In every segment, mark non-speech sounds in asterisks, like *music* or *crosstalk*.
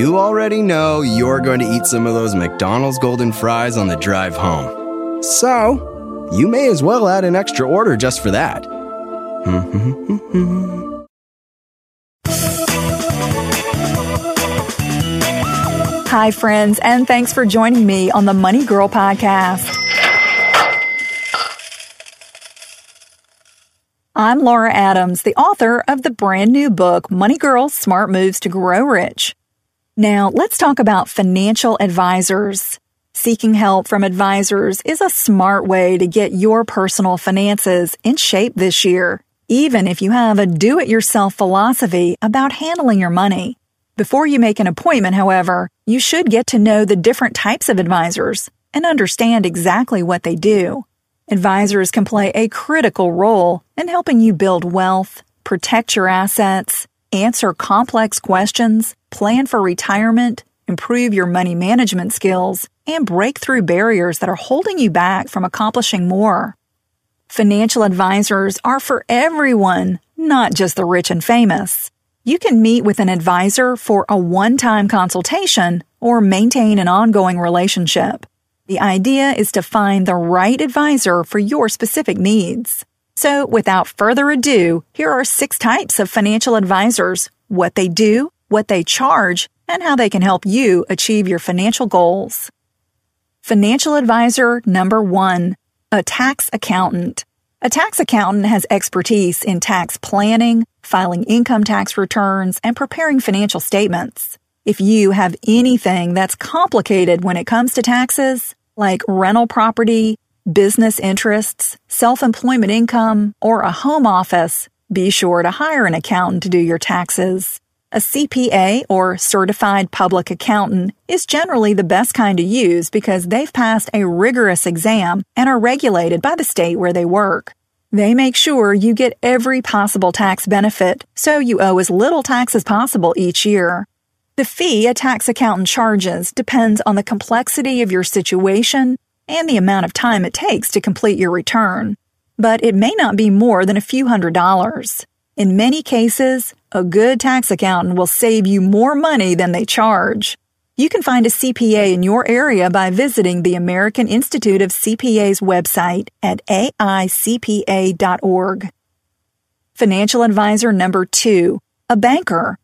You already know you're going to eat some of those McDonald's golden fries on the drive home. So, you may as well add an extra order just for that. *laughs* Hi, friends, and thanks for joining me on the Money Girl podcast. I'm Laura Adams, the author of the brand new book, Money Girls Smart Moves to Grow Rich. Now, let's talk about financial advisors. Seeking help from advisors is a smart way to get your personal finances in shape this year, even if you have a do it yourself philosophy about handling your money. Before you make an appointment, however, you should get to know the different types of advisors and understand exactly what they do. Advisors can play a critical role in helping you build wealth, protect your assets, answer complex questions, plan for retirement, improve your money management skills, and break through barriers that are holding you back from accomplishing more. Financial advisors are for everyone, not just the rich and famous. You can meet with an advisor for a one-time consultation or maintain an ongoing relationship. The idea is to find the right advisor for your specific needs. So, without further ado, here are six types of financial advisors, what they do, what they charge, and how they can help you achieve your financial goals. Financial advisor number one, a tax accountant. A tax accountant has expertise in tax planning, filing income tax returns, and preparing financial statements. If you have anything that's complicated when it comes to taxes, like rental property, business interests, self-employment income, or a home office, be sure to hire an accountant to do your taxes. A CPA or certified public accountant is generally the best kind to use because they've passed a rigorous exam and are regulated by the state where they work. They make sure you get every possible tax benefit, so you owe as little tax as possible each year. The fee a tax accountant charges depends on the complexity of your situation and the amount of time it takes to complete your return, but it may not be more than a few hundred dollars. In many cases, a good tax accountant will save you more money than they charge. You can find a CPA in your area by visiting the American Institute of CPA's website at aicpa.org. Financial advisor number two, a banker.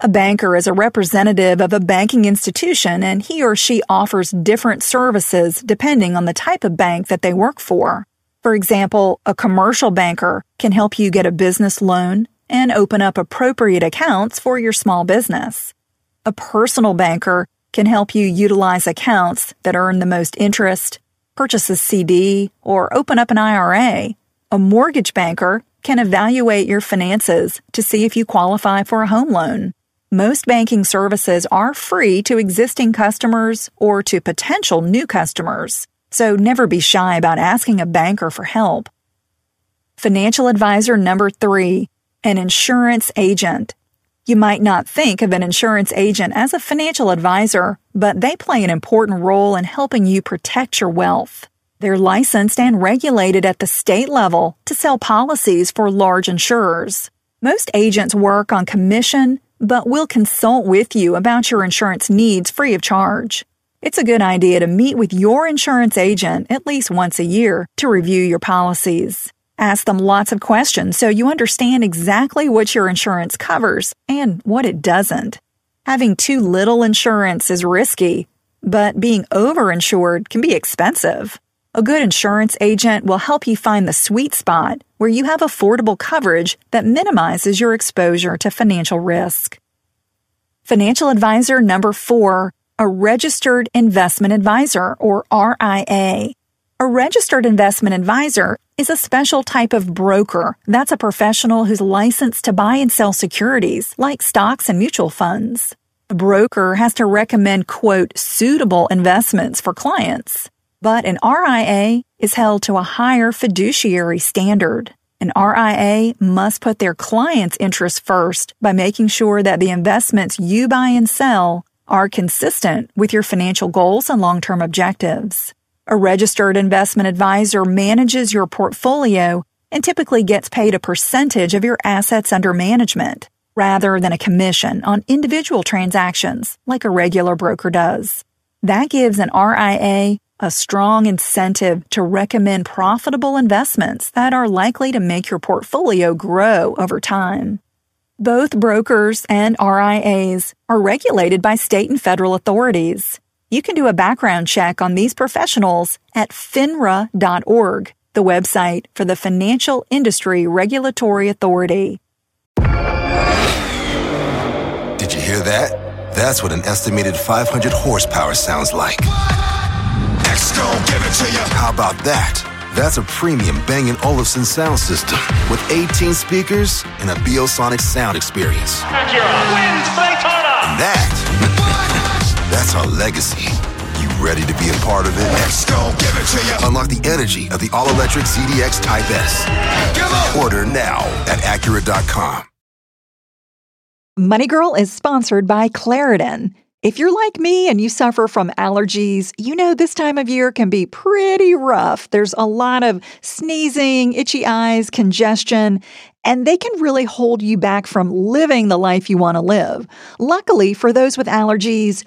A banker is a representative of a banking institution and he or she offers different services depending on the type of bank that they work for. For example, a commercial banker can help you get a business loan and open up appropriate accounts for your small business. A personal banker can help you utilize accounts that earn the most interest, purchase a CD, or open up an IRA. A mortgage banker can evaluate your finances to see if you qualify for a home loan. Most banking services are free to existing customers or to potential new customers, so never be shy about asking a banker for help. Financial advisor number three, an insurance agent. You might not think of an insurance agent as a financial advisor, but they play an important role in helping you protect your wealth. They're licensed and regulated at the state level to sell policies for large insurers. Most agents work on commission but we'll consult with you about your insurance needs free of charge. It's a good idea to meet with your insurance agent at least once a year to review your policies. Ask them lots of questions so you understand exactly what your insurance covers and what it doesn't. Having too little insurance is risky, but being overinsured can be expensive. A good insurance agent will help you find the sweet spot where you have affordable coverage that minimizes your exposure to financial risk. Financial advisor number four, a registered investment advisor or RIA. A registered investment advisor is a special type of broker. That's a professional who's licensed to buy and sell securities like stocks and mutual funds. A broker has to recommend, quote, suitable investments for clients. But an RIA is held to a higher fiduciary standard. An RIA must put their client's interests first by making sure that the investments you buy and sell are consistent with your financial goals and long-term objectives. A registered investment advisor manages your portfolio and typically gets paid a percentage of your assets under management rather than a commission on individual transactions like a regular broker does. That gives an RIA a strong incentive to recommend profitable investments that are likely to make your portfolio grow over time. Both brokers and RIAs are regulated by state and federal authorities. You can do a background check on these professionals at finra.org, the website for the Financial Industry Regulatory Authority. Did you hear that? That's what an estimated 500 horsepower sounds like. How about that? That's a premium Bang & Olufsen sound system with 18 speakers and a Biosonic sound experience. And that, *laughs* that's our legacy. You ready to be a part of it? Let's go, give it to you. Unlock the energy of the all-electric ZDX Type S. Order now at Acura.com. Money Girl is sponsored by Claritin. If you're like me and you suffer from allergies, you know this time of year can be pretty rough. There's a lot of sneezing, itchy eyes, congestion, and they can really hold you back from living the life you want to live. Luckily, for those with allergies,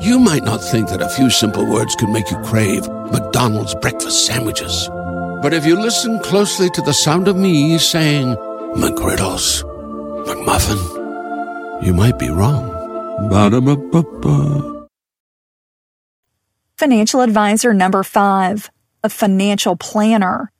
You might not think that a few simple words could make you crave McDonald's breakfast sandwiches. But if you listen closely to the sound of me saying McGriddles, McMuffin, you might be wrong. Ba-da-ba-ba-ba. Financial advisor number five, a financial planner.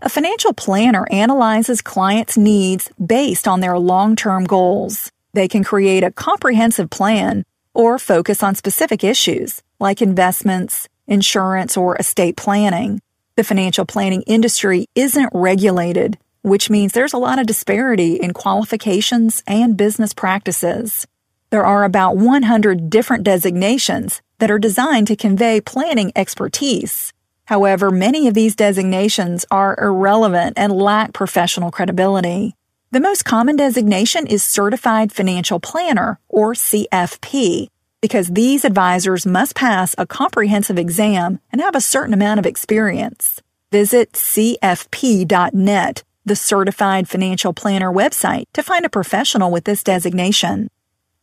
A financial planner analyzes clients' needs based on their long-term goals. They can create a comprehensive plan or focus on specific issues like investments, insurance, or estate planning. The financial planning industry isn't regulated, which means there's a lot of disparity in qualifications and business practices. There are about 100 different designations that are designed to convey planning expertise. However, many of these designations are irrelevant and lack professional credibility. The most common designation is Certified Financial Planner, or CFP, because these advisors must pass a comprehensive exam and have a certain amount of experience. Visit CFP.net, the Certified Financial Planner website, to find a professional with this designation.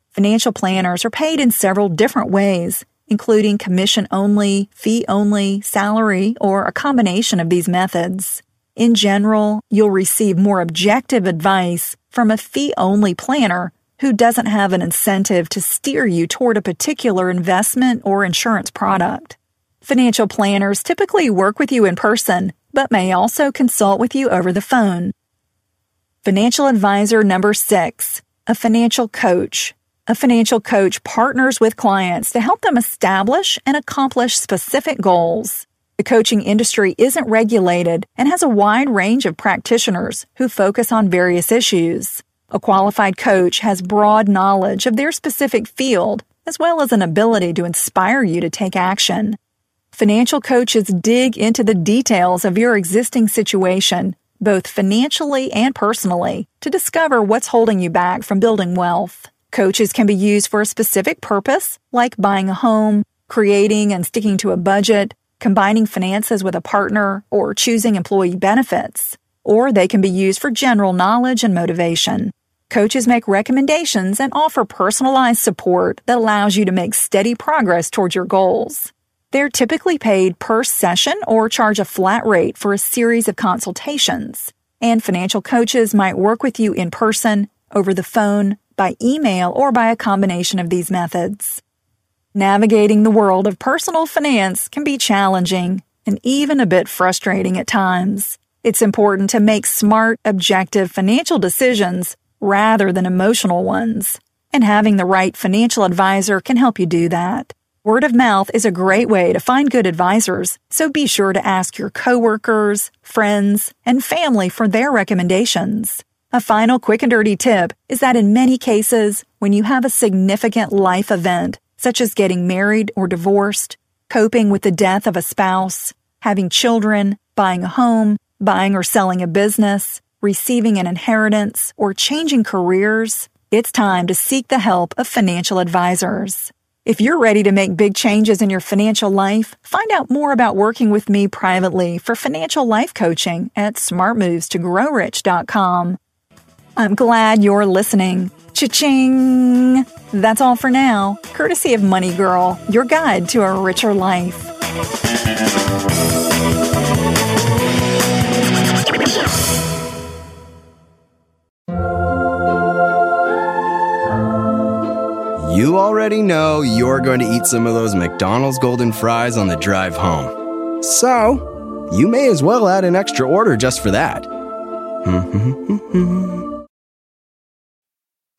Financial planners are paid in several different ways, including commission only, fee only, salary, or a combination of these methods. In general, you'll receive more objective advice from a fee only planner who doesn't have an incentive to steer you toward a particular investment or insurance product. Financial planners typically work with you in person, but may also consult with you over the phone. Financial advisor number six, a financial coach. A financial coach partners with clients to help them establish and accomplish specific goals. The coaching industry isn't regulated and has a wide range of practitioners who focus on various issues. A qualified coach has broad knowledge of their specific field as well as an ability to inspire you to take action. Financial coaches dig into the details of your existing situation, both financially and personally, to discover what's holding you back from building wealth. Coaches can be used for a specific purpose, like buying a home, creating and sticking to a budget, combining finances with a partner, or choosing employee benefits. Or they can be used for general knowledge and motivation. Coaches make recommendations and offer personalized support that allows you to make steady progress towards your goals. They're typically paid per session or charge a flat rate for a series of consultations. And financial coaches might work with you in person, over the phone, by email, or by a combination of these methods. Navigating the world of personal finance can be challenging and even a bit frustrating at times. It's important to make smart, objective financial decisions rather than emotional ones. And having the right financial advisor can help you do that. Word of mouth is a great way to find good advisors, so be sure to ask your coworkers, friends, and family for their recommendations. A final quick and dirty tip is that in many cases, when you have a significant life event, such as getting married or divorced, coping with the death of a spouse, having children, buying a home, buying or selling a business, receiving an inheritance, or changing careers, it's time to seek the help of financial advisors. If you're ready to make big changes in your financial life, find out more about working with me privately for financial life coaching at smartmovestogrowrich.com. I'm glad you're listening. Cha-ching! That's all for now, courtesy of Money Girl, your guide to a richer life. You already know you're going to eat some of those McDonald's golden fries on the drive home. So, you may as well add an extra order just for that. *laughs*